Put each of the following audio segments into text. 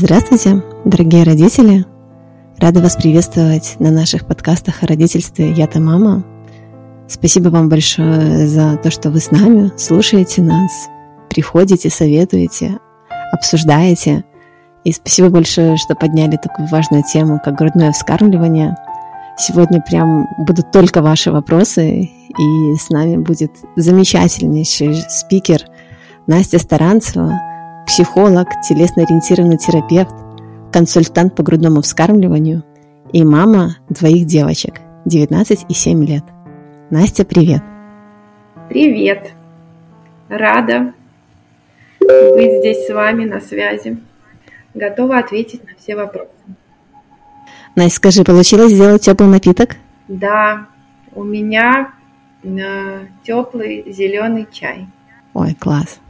Здравствуйте, дорогие родители! Рада вас приветствовать на наших подкастах о родительстве «Я-то мама». Спасибо вам большое за то, что вы с нами, слушаете нас, приходите, советуете, обсуждаете. И спасибо большое, что подняли такую важную тему, как грудное вскармливание. Сегодня прям будут только ваши вопросы, и с нами будет замечательнейший спикер Настя Старанцева – психолог, телесно-ориентированный терапевт, консультант по грудному вскармливанию и мама двоих девочек, 19 и 7 лет. Настя, привет! Привет! Рада быть здесь с вами на связи. Готова ответить на все вопросы. Настя, скажи, получилось сделать теплый напиток? Да, у меня э, теплый зеленый чай. Ой, класс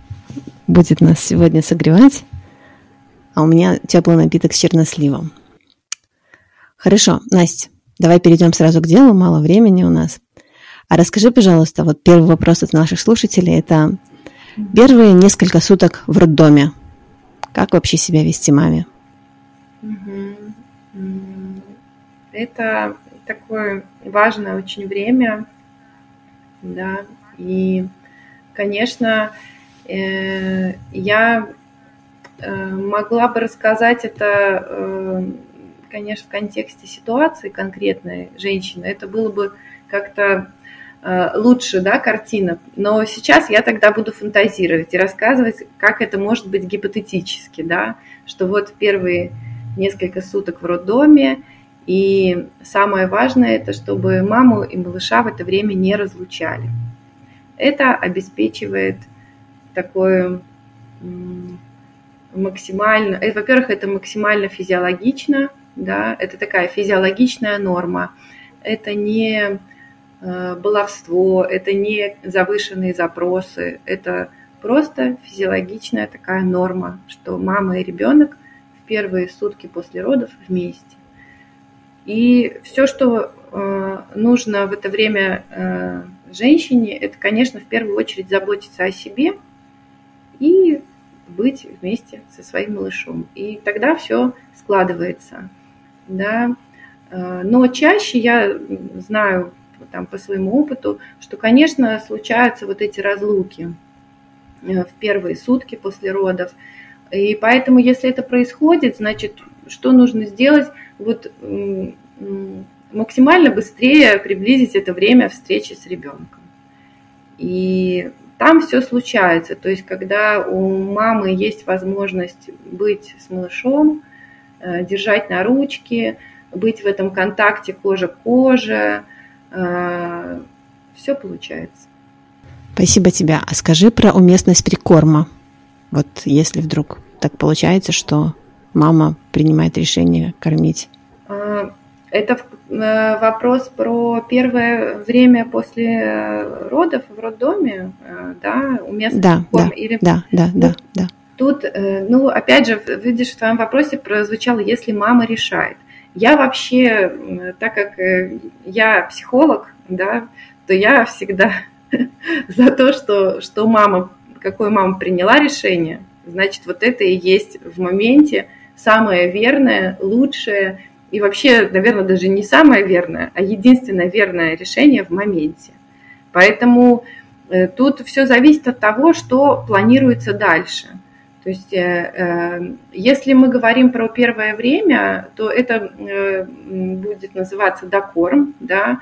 будет нас сегодня согревать. А у меня теплый напиток с черносливом. Хорошо, Настя, давай перейдем сразу к делу, мало времени у нас. А расскажи, пожалуйста, вот первый вопрос от наших слушателей – это первые несколько суток в роддоме. Как вообще себя вести маме? Это такое важное очень время, да, и, конечно, я э, могла бы рассказать это, э, конечно, в контексте ситуации конкретной женщины. Это было бы как-то лучше, да, картина. Но сейчас я тогда буду фантазировать и рассказывать, как это может быть гипотетически, да, что вот первые несколько суток в роддоме, и самое важное это, чтобы маму и малыша в это время не разлучали. Это обеспечивает такое максимально, это, во-первых, это максимально физиологично, да, это такая физиологичная норма, это не э, баловство, это не завышенные запросы, это просто физиологичная такая норма, что мама и ребенок в первые сутки после родов вместе. И все, что э, нужно в это время э, женщине, это, конечно, в первую очередь заботиться о себе – и быть вместе со своим малышом. И тогда все складывается. Да. Э, но чаще я знаю там, по своему опыту, что, конечно, случаются вот эти разлуки э, в первые сутки после родов. И поэтому, если это происходит, значит, что нужно сделать? Вот максимально быстрее приблизить это время встречи с ребенком. И там все случается. То есть, когда у мамы есть возможность быть с малышом, э, держать на ручке, быть в этом контакте кожа к коже, э, все получается. Спасибо тебе. А скажи про уместность прикорма. Вот если вдруг так получается, что мама принимает решение кормить. Это э, вопрос про первое время после э, родов в роддоме, э, да, уместно да, корм, да, или... Да, да, да, да. Тут, ну, опять же, видишь, в твоем вопросе прозвучало, если мама решает. Я вообще, так как я психолог, да, то я всегда за то, что, что мама, какое мама приняла решение, значит, вот это и есть в моменте самое верное, лучшее, и вообще, наверное, даже не самое верное, а единственное верное решение в моменте. Поэтому э, тут все зависит от того, что планируется дальше. То есть, э, э, если мы говорим про первое время, то это будет называться докорм, да,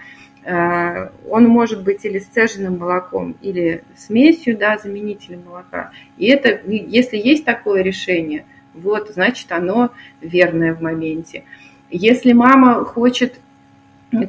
он может быть или с цеженным молоком, или смесью, да, заменителем молока. И это, если есть такое решение, вот, значит, оно верное в моменте. Если мама хочет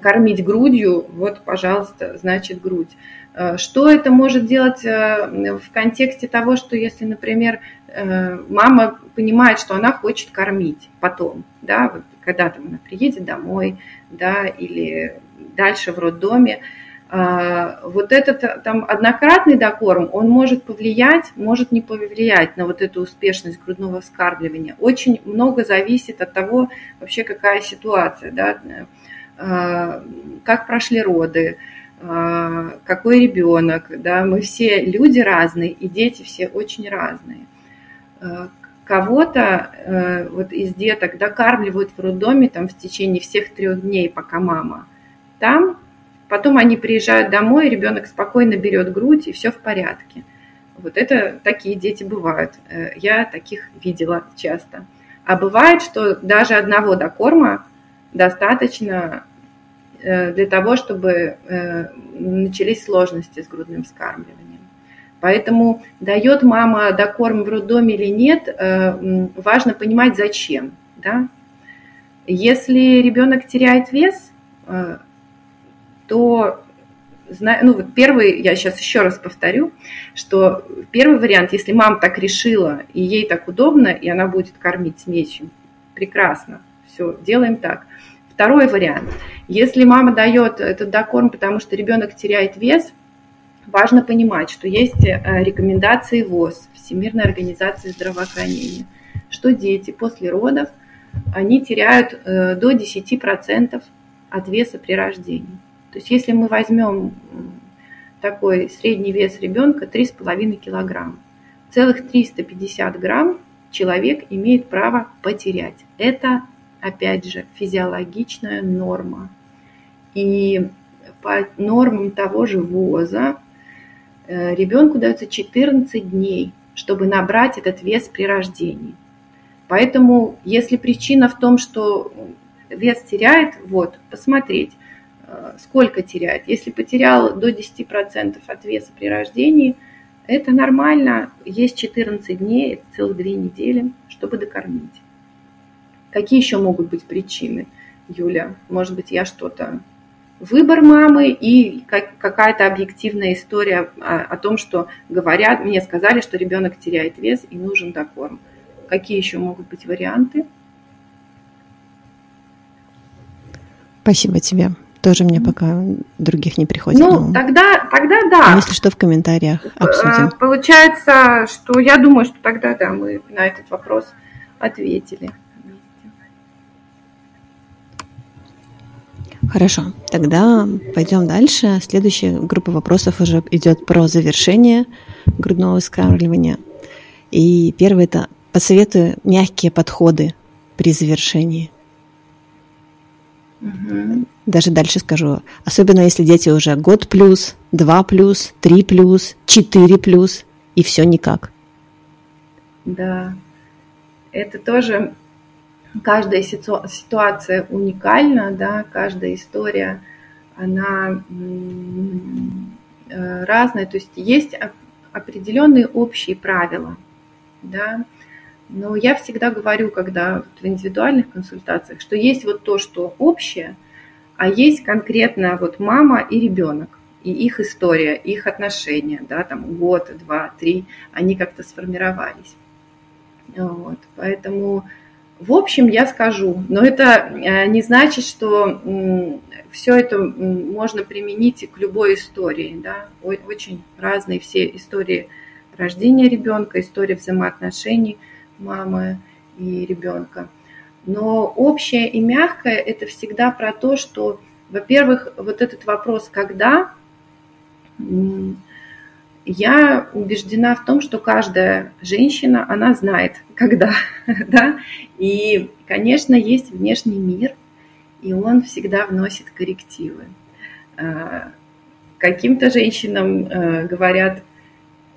кормить грудью, вот, пожалуйста, значит, грудь. Э, что это может делать э, в контексте того, что если, например, э, мама понимает, что она хочет кормить потом, да, вот когда там она приедет домой, да, или дальше в роддоме, вот этот там однократный докорм, он может повлиять, может не повлиять на вот эту успешность грудного вскармливания. Очень много зависит от того, вообще какая ситуация, да, а, как прошли роды, а, какой ребенок, да, мы все люди разные, и дети все очень разные. кого-то э, вот из деток докармливают в роддоме там в течение всех трех дней, пока мама там, потом они приезжают домой, ребенок спокойно берет грудь и все в порядке. Вот это такие дети бывают. Э, я таких видела часто. А бывает, что даже одного докорма достаточно э, для того, чтобы э, начались сложности с грудным вскармливанием. Поэтому дает мама докорм в роддоме или нет, важно понимать зачем. Да? Если ребенок теряет вес, то ну вот первый, я сейчас еще раз повторю, что первый вариант, если мама так решила, и ей так удобно, и она будет кормить смесью, прекрасно, все, делаем так. Второй вариант, если мама дает этот докорм, потому что ребенок теряет вес, важно понимать, что есть э, рекомендации ВОЗ, Всемирной организации здравоохранения, что дети после родов, они теряют э, до 10% от веса при рождении. То есть если мы возьмем такой средний вес ребенка 3,5 килограмма, целых 350 грамм человек имеет право потерять. Это, опять же, физиологичная норма. И по нормам того же ВОЗа э, ребенку дается 14 дней, чтобы набрать этот вес при рождении. Поэтому, если причина в том, что вес теряет, вот, посмотреть, сколько терять. Если потерял до 10% от веса при рождении, это нормально. Есть 14 дней, это целых 2 недели, чтобы докормить. Какие еще могут быть причины, Юля? Может быть, я что-то... Выбор мамы и какая-то объективная история о, о том, что говорят, мне сказали, что ребенок теряет вес и нужен докорм. Какие еще могут быть варианты? Спасибо тебе. Тоже мне пока других не приходит. Ну, тогда, тогда да. Если что, в комментариях э, обсудим. Получается, что я думаю, что тогда да, мы на этот вопрос ответили. Хорошо, тогда пойдем дальше. Следующая группа вопросов уже идет про завершение грудного вскармливания. И первый это посоветую мягкие подходы при завершении. Угу. Даже дальше скажу. Особенно если дети уже год плюс, два плюс, три плюс, четыре плюс, и все никак. Да, это тоже каждая ситуация уникальна, да, каждая история, она э, разная. То есть есть определенные общие правила, да, но я всегда говорю, когда в индивидуальных консультациях, что есть вот то, что общее, а есть конкретно вот мама и ребенок, и их история, их отношения, да, там год, два, три, они как-то сформировались. Вот, поэтому, в общем, я скажу, но это э, не значит, что все это можно применить к любой истории, да, очень разные все истории рождения ребенка, истории взаимоотношений – мамы и ребенка. Но общее и мягкое – это всегда про то, что, во-первых, вот этот вопрос «когда?» я убеждена в том, что каждая женщина, она знает, когда, да, и, конечно, есть внешний мир, и он всегда вносит коррективы. А, каким-то женщинам э, говорят,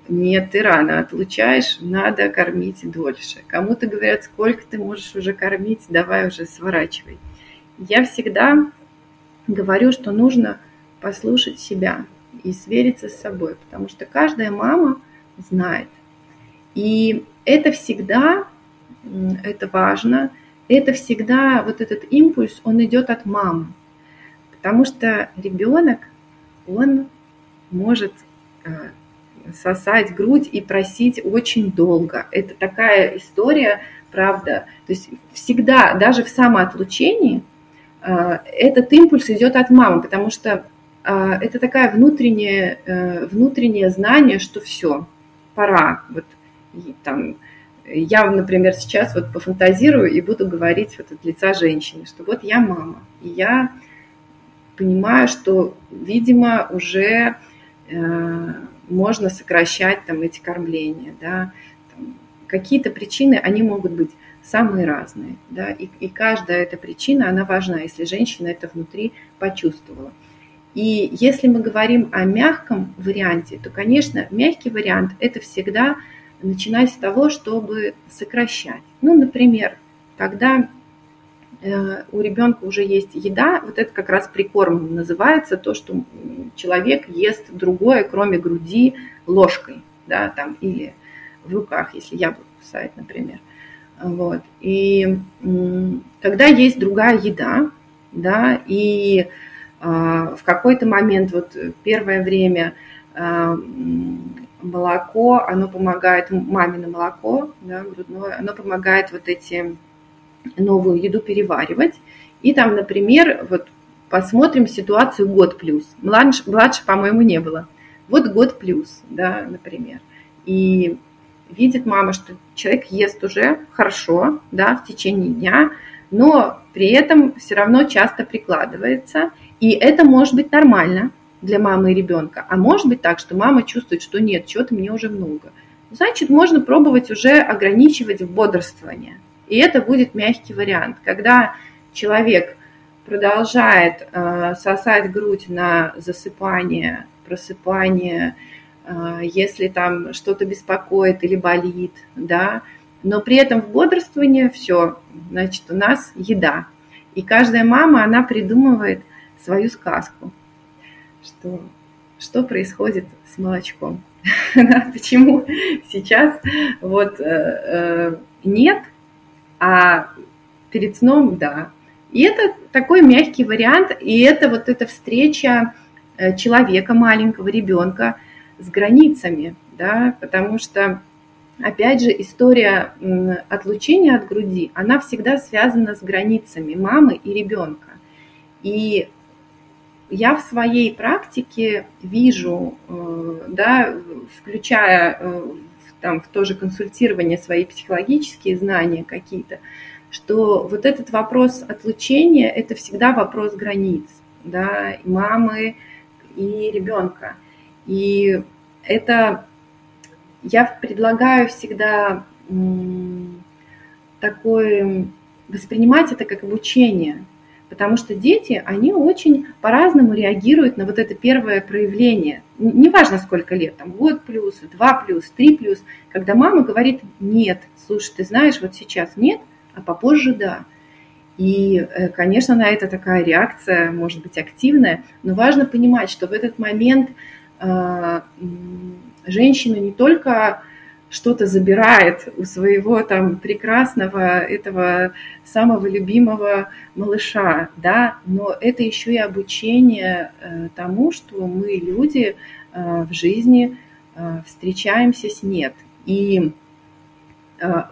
нет, ты рано отлучаешь, надо кормить дольше. Кому-то говорят, сколько ты можешь уже кормить, давай уже сворачивай. Я всегда говорю, что нужно послушать себя и свериться с собой, потому что каждая мама знает. И это всегда, это важно, это всегда, вот этот импульс, он идет от мамы. Потому что ребенок, он может э, сосать грудь и просить очень долго. Это такая история, правда. То есть всегда, даже в самоотлучении, э, этот импульс идет от мамы, потому что э, это такая внутреннее, э, внутреннее знание, что все, пора. Вот там, я, например, сейчас вот пофантазирую и буду говорить вот от лица женщины, что вот я мама, и я понимаю, что, видимо, уже можно сокращать там эти кормления, да, какие-то причины, они могут быть самые разные, да, и, и каждая эта причина, она важна, если женщина это внутри почувствовала. И если мы говорим о мягком варианте, то, конечно, мягкий вариант – это всегда начинать с того, чтобы сокращать. Ну, например, когда э, у ребенка уже есть еда, вот это как раз прикорм называется, то, что человек ест другое, кроме груди, ложкой, да, там, или в руках, если яблоко кусает, например. Вот. И когда есть другая еда, да, и а, в какой-то момент, вот первое время а, молоко, оно помогает, мамино молоко, да, грудное, оно помогает вот эти новую еду переваривать. И там, например, вот посмотрим ситуацию год плюс. Младше, младше по-моему, не было. Вот год плюс, да, например. И видит мама, что человек ест уже хорошо, да, в течение дня, но при этом все равно часто прикладывается. И это может быть нормально для мамы и ребенка. А может быть так, что мама чувствует, что нет, чего-то мне уже много. Значит, можно пробовать уже ограничивать в бодрствование. И это будет мягкий вариант. Когда человек продолжает э, сосать грудь на засыпание, просыпание, э, если там что-то беспокоит или болит, да, но при этом в бодрствовании все, значит, у нас еда. И каждая мама, она придумывает свою сказку, что, что происходит с молочком. Почему сейчас вот э, э, нет, а перед сном да. И это такой мягкий вариант, и это вот эта встреча э, человека, маленького ребенка с границами, да, потому что опять же, история отлучения от груди, она всегда связана с границами мамы и ребенка. И я в своей практике вижу, э, да, включая э, там, в то же консультирование свои психологические знания какие-то, что вот этот вопрос отлучения – это всегда вопрос границ, да, и мамы и ребенка. И это я предлагаю всегда такое воспринимать это как обучение, потому что дети, они очень по-разному реагируют на вот это первое проявление. Неважно, сколько лет, там год плюс, два плюс, три плюс, когда мама говорит «нет», слушай, ты знаешь, вот сейчас нет, а попозже да. И, э, конечно, на это такая реакция может быть активная, но важно понимать, что в этот момент а, женщина не только что-то забирает у своего там прекрасного этого самого любимого малыша, да, но это еще и обучение э, тому, что мы люди э, в жизни э, встречаемся с нет и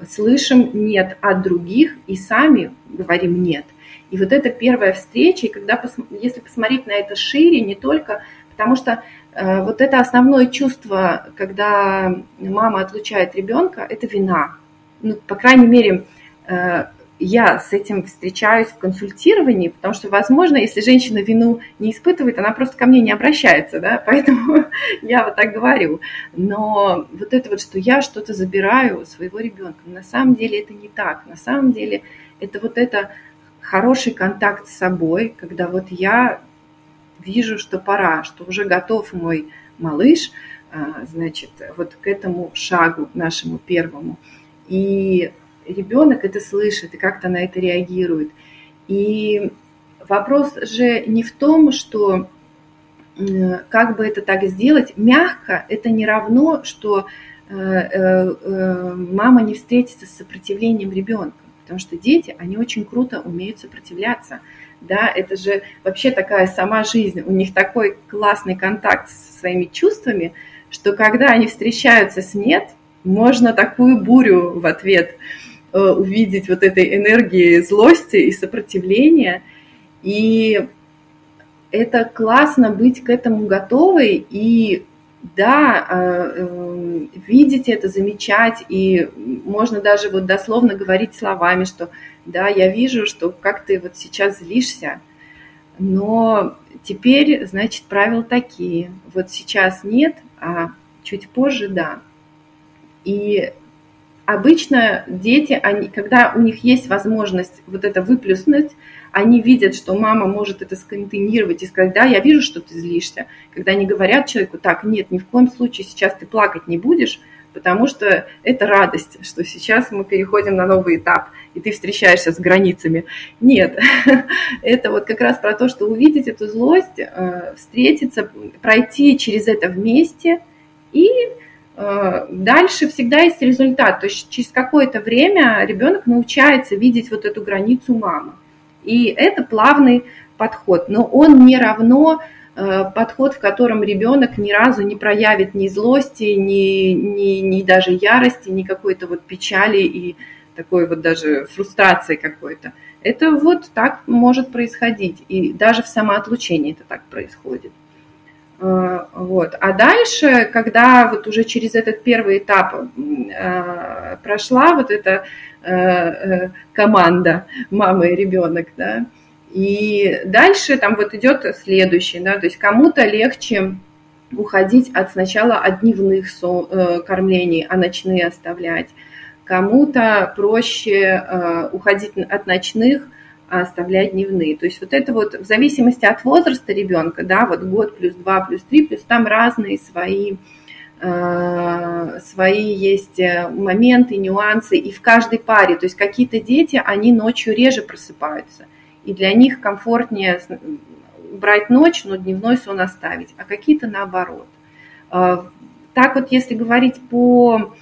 слышим нет от других и сами говорим нет. И вот это первая встреча, и когда, если посмотреть на это шире, не только, потому что Э, вот это основное чувство, когда мама отлучает ребенка, это вина. Ну, по крайней мере, э, я с этим встречаюсь в консультировании, потому что, возможно, если женщина вину не испытывает, она просто ко мне не обращается, да, поэтому я вот так говорю. Но вот это вот, что я что-то забираю у своего ребенка, на самом деле это не так. На самом деле это вот это хороший контакт с собой, когда вот я вижу, что пора, что уже готов мой малыш, а, значит, вот к этому шагу нашему первому. И ребенок это слышит и как-то на это реагирует. И вопрос же не в том, что как бы это так сделать, мягко это не равно, что э, э, э, мама не встретится с сопротивлением ребенка, потому что дети, они очень круто умеют сопротивляться да, это же вообще такая сама жизнь, у них такой классный контакт со своими чувствами, что когда они встречаются с нет, можно такую бурю в ответ э, увидеть вот этой энергии злости и сопротивления. И это классно быть к этому готовой и да, э, э, видеть это, замечать, и можно даже вот дословно говорить словами, что да, я вижу, что как ты вот сейчас злишься, но теперь, значит, правила такие. Вот сейчас нет, а чуть позже да. И обычно дети, они, когда у них есть возможность вот это выплюснуть, они видят, что мама может это сконтейнировать и сказать, да, я вижу, что ты злишься. Когда они говорят человеку, так, нет, ни в коем случае сейчас ты плакать не будешь, потому что это радость, что сейчас мы переходим на новый этап, и ты встречаешься с границами. Нет, это вот как раз про то, что увидеть эту злость, э, встретиться, пройти через это вместе и Э, дальше всегда есть результат. То есть через какое-то время ребенок научается видеть вот эту границу мамы. И это плавный подход. Но он не равно подход, в котором ребенок ни разу не проявит ни злости, ни, ни, ни даже ярости, ни какой-то вот печали и такой вот даже фрустрации какой-то. Это вот так может происходить. И даже в самоотлучении это так происходит. Э, вот. А дальше, когда вот уже через этот первый этап э, прошла вот эта э, команда мама и ребенок, да, и дальше там вот идет следующий, да, то есть кому-то легче уходить от сначала от дневных кормлений, а ночные оставлять, кому-то проще уходить от ночных, а оставлять дневные. То есть вот это вот в зависимости от возраста ребенка, да, вот год плюс два плюс три плюс там разные свои э, свои есть э, моменты, нюансы и в каждой паре. То есть какие-то дети, они ночью реже просыпаются, и для них комфортнее брать ночь, но дневной сон оставить, а какие-то наоборот. Э, так вот, если говорить по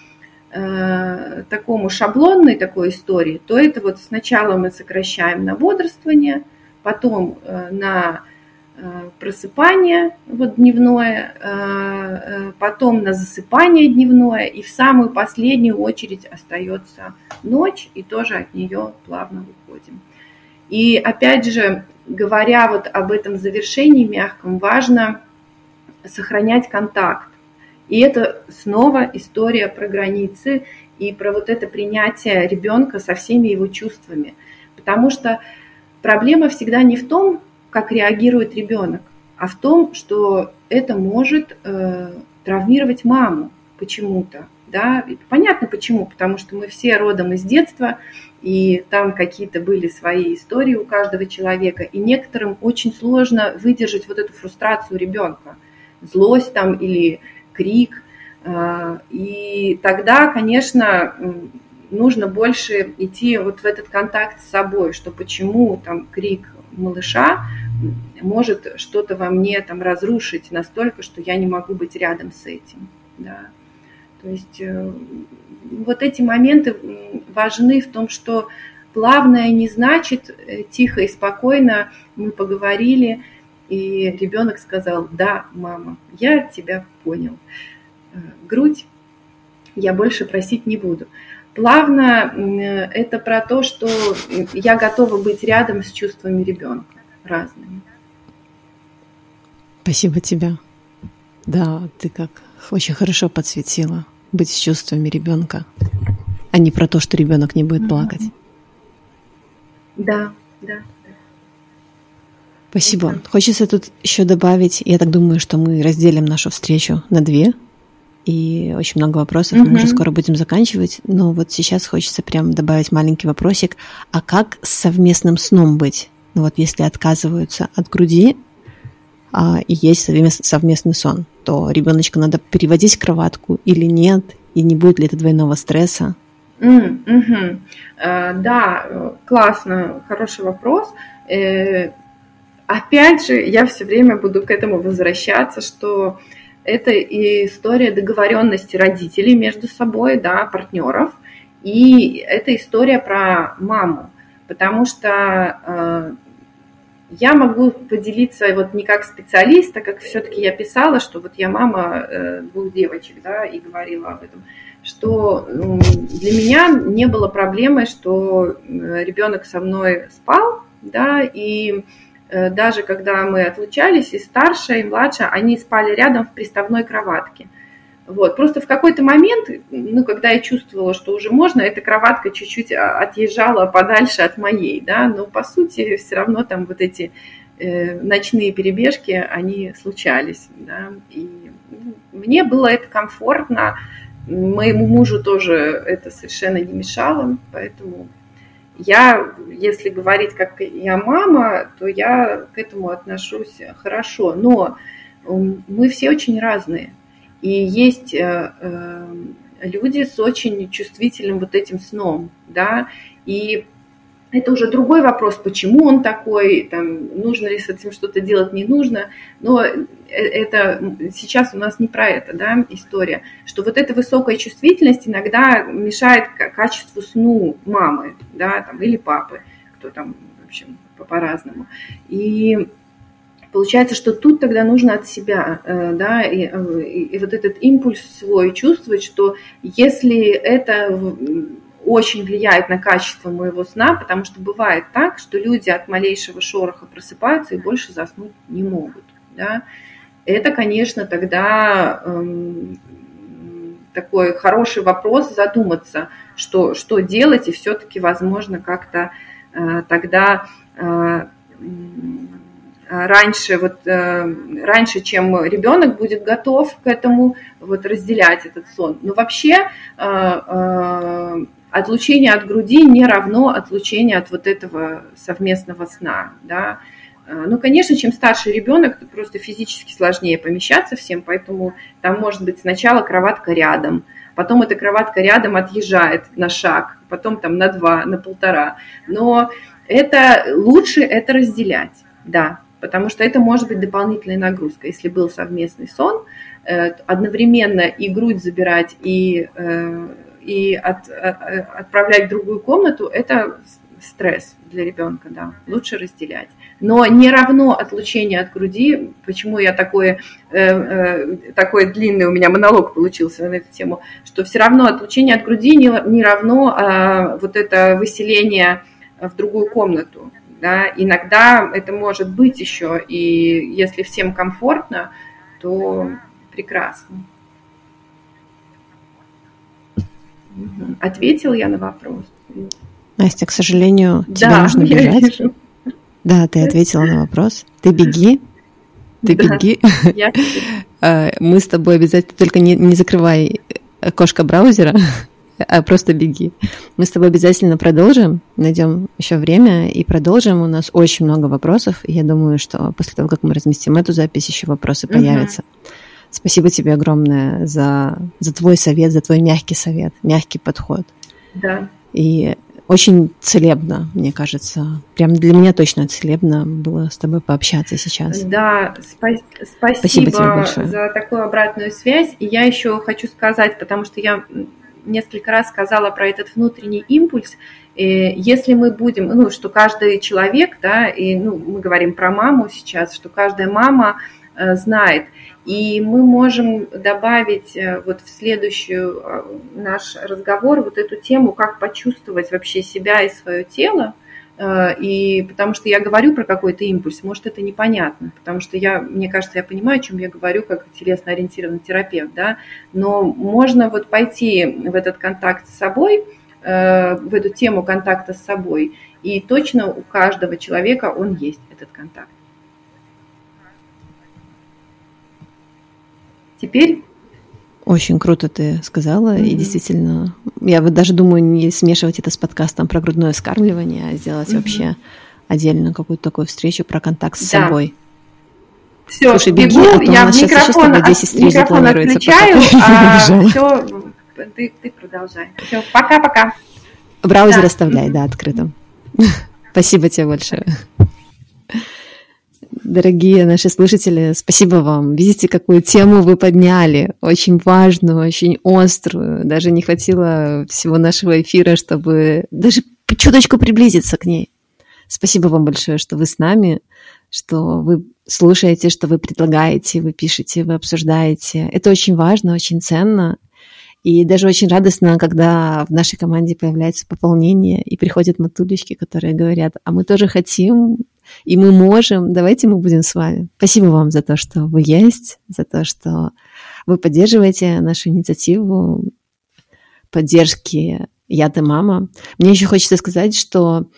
э, такому шаблонной такой истории, то это вот сначала мы сокращаем на бодрствование, потом э, на э, просыпание вот дневное, потом на засыпание дневное, и в самую последнюю очередь остается ночь, и тоже от нее плавно выходим. И опять же, говоря вот об этом завершении мягком, важно сохранять контакт и это снова история про границы и про вот это принятие ребенка со всеми его чувствами. Потому что проблема всегда не в том, как реагирует ребенок, а в том, что это может э, травмировать маму почему-то. Да? И понятно почему, потому что мы все родом из детства, и там какие-то были свои истории у каждого человека, и некоторым очень сложно выдержать вот эту фрустрацию ребенка, злость там или крик. А, и тогда, конечно, нужно больше идти вот в этот контакт с собой, что почему там крик малыша может что-то во мне там разрушить настолько, что я не могу быть рядом с этим. Да. То есть э, вот эти моменты важны в том, что плавное не значит э, тихо и спокойно мы поговорили, и ребенок сказал, да, мама, я тебя понял. Э, грудь я больше просить не буду. Плавно это про то, что я готова быть рядом с чувствами ребенка разными. Спасибо тебе. Да, ты как очень хорошо подсветила быть с чувствами ребенка, а не про то, что ребенок не будет плакать. Да, да. Спасибо. Это... Хочется тут еще добавить, я так думаю, что мы разделим нашу встречу на две, и очень много вопросов, угу. мы уже скоро будем заканчивать, но вот сейчас хочется прям добавить маленький вопросик, а как с совместным сном быть? Ну вот если отказываются от груди, а, и есть совместный сон, то ребеночка надо переводить в кроватку или нет, и не будет ли это двойного стресса? Mm, угу. uh, да, классно, хороший вопрос. Э, опять же, я все время буду к этому возвращаться, что это и история договоренности родителей между собой, да, партнеров, и это история про маму, потому что э, я могу поделиться вот не как специалист, а как все-таки я писала, что вот я мама э, двух девочек, да, и говорила об этом, что э, для меня не было проблемы, что э, ребенок со мной спал, да, и Э, даже когда мы отлучались, и старшая, и младшая, они спали рядом в приставной кроватке. Вот. Просто в какой-то момент, ну, когда я чувствовала, что уже можно, эта кроватка чуть-чуть а, отъезжала подальше от моей, да, но по сути все равно там вот эти э, ночные перебежки, они случались, да, и ну, мне было это комфортно, моему мужу тоже это совершенно не мешало, поэтому я, если говорить как я мама, то я к этому отношусь хорошо. Но мы все очень разные. И есть э, э, люди с очень чувствительным вот этим сном, да, и это уже другой вопрос, почему он такой, там, нужно ли с этим что-то делать, не нужно. Но э, это сейчас у нас не про это, да, история, что вот эта высокая чувствительность иногда мешает качеству сну мамы, да, там, или папы, кто там, в общем, по-разному. И Получается, что тут тогда нужно от себя, э, да, и, и, и вот этот импульс свой чувствовать, что если это очень влияет на качество моего сна, потому что бывает так, что люди от малейшего шороха просыпаются и больше заснуть не могут. Да? Это, конечно, тогда эм, такой хороший вопрос задуматься, что, что делать, и все-таки, возможно, как-то э, тогда э, раньше, вот, э, раньше, чем ребенок будет готов к этому, вот, разделять этот сон. Но вообще э, э, отлучение от груди не равно отлучение от вот этого совместного сна, да. Ну, конечно, чем старше ребенок, то просто физически сложнее помещаться всем, поэтому там может быть сначала кроватка рядом, потом эта кроватка рядом отъезжает на шаг, потом там на два, на полтора. Но это лучше это разделять, да, потому что это может быть дополнительная нагрузка. Если был совместный сон, э, одновременно и грудь забирать, и э, и от, э, отправлять в другую комнату, это стресс для ребенка, да, лучше разделять. Но не равно отлучение от груди, почему я такой, э, э, такой длинный у меня монолог получился на эту тему, что все равно отлучение от груди не, не равно э, вот это выселение в другую комнату. Да. Иногда это может быть еще, и если всем комфортно, то прекрасно. Ответил я на вопрос. Настя, к сожалению, тебе да, нужно бежать. Вижу. Да, ты ответила на вопрос. Ты беги. Ты да, беги. Я... А, мы с тобой обязательно, только не, не закрывай окошко браузера, а просто беги. Мы с тобой обязательно продолжим, найдем еще время и продолжим. У нас очень много вопросов, и я думаю, что после того, как мы разместим эту запись, еще вопросы появятся. Угу. Спасибо тебе огромное за, за твой совет, за твой мягкий совет, мягкий подход. Да. И очень целебно, мне кажется. Прям для меня точно целебно было с тобой пообщаться сейчас. Да, спа- спасибо, спасибо тебе большое. за такую обратную связь. И я еще хочу сказать, потому что я несколько раз сказала про этот внутренний импульс. И если мы будем, ну, что каждый человек, да, и ну, мы говорим про маму сейчас, что каждая мама э, знает, и мы можем добавить э, вот в следующую э, наш разговор вот эту тему, как почувствовать вообще себя и свое тело. Э, и потому что я говорю про какой-то импульс, может, это непонятно, потому что я, мне кажется, я понимаю, о чем я говорю, как телесно-ориентированный терапевт, да, но можно вот пойти в этот контакт с собой, в эту тему контакта с собой, и точно у каждого человека он есть, этот контакт. Теперь очень круто ты сказала, mm-hmm. и действительно, я вот даже думаю не смешивать это с подкастом про грудное скармливание, а сделать mm-hmm. вообще отдельно какую-то такую встречу про контакт с да. собой. Все, Слушай, беги, бегу, а то я у нас микрофон, сейчас 10 встреч микрофон отключаю, а все, ты, ты продолжай. Все, пока-пока. Браузер да. оставляй, да, открытым. Спасибо тебе большое. Дорогие наши слушатели, спасибо вам. Видите, какую тему вы подняли. Очень важную, очень острую. Даже не хватило всего нашего эфира, чтобы даже чуточку приблизиться к ней. Спасибо вам большое, что вы с нами, что вы слушаете, что вы предлагаете, вы пишете, вы обсуждаете. Это очень важно, очень ценно. И даже очень радостно, когда в нашей команде появляется пополнение и приходят матулечки, которые говорят, а мы тоже хотим, и мы можем, давайте мы будем с вами. Спасибо вам за то, что вы есть, за то, что вы поддерживаете нашу инициативу поддержки «Я ты мама». Мне еще хочется сказать, что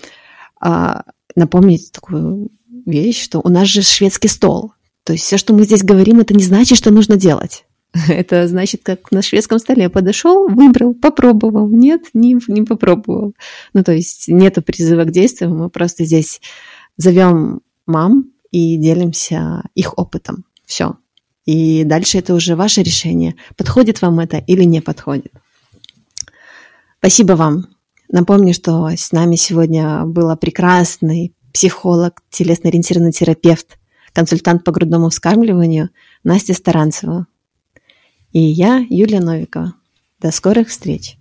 а, напомнить такую вещь, что у нас же шведский стол. То есть все, что мы здесь говорим, это не значит, что нужно делать. Это значит, как на шведском столе подошел, выбрал, попробовал. Нет, не, не попробовал. Ну, то есть нету призыва к действию, мы просто здесь зовем мам и делимся их опытом. Все. И дальше это уже ваше решение, подходит вам это или не подходит. Спасибо вам. Напомню, что с нами сегодня была прекрасный психолог, телесно-ориентированный терапевт, консультант по грудному вскармливанию Настя Старанцева. И я, Юлия Новикова. До скорых встреч!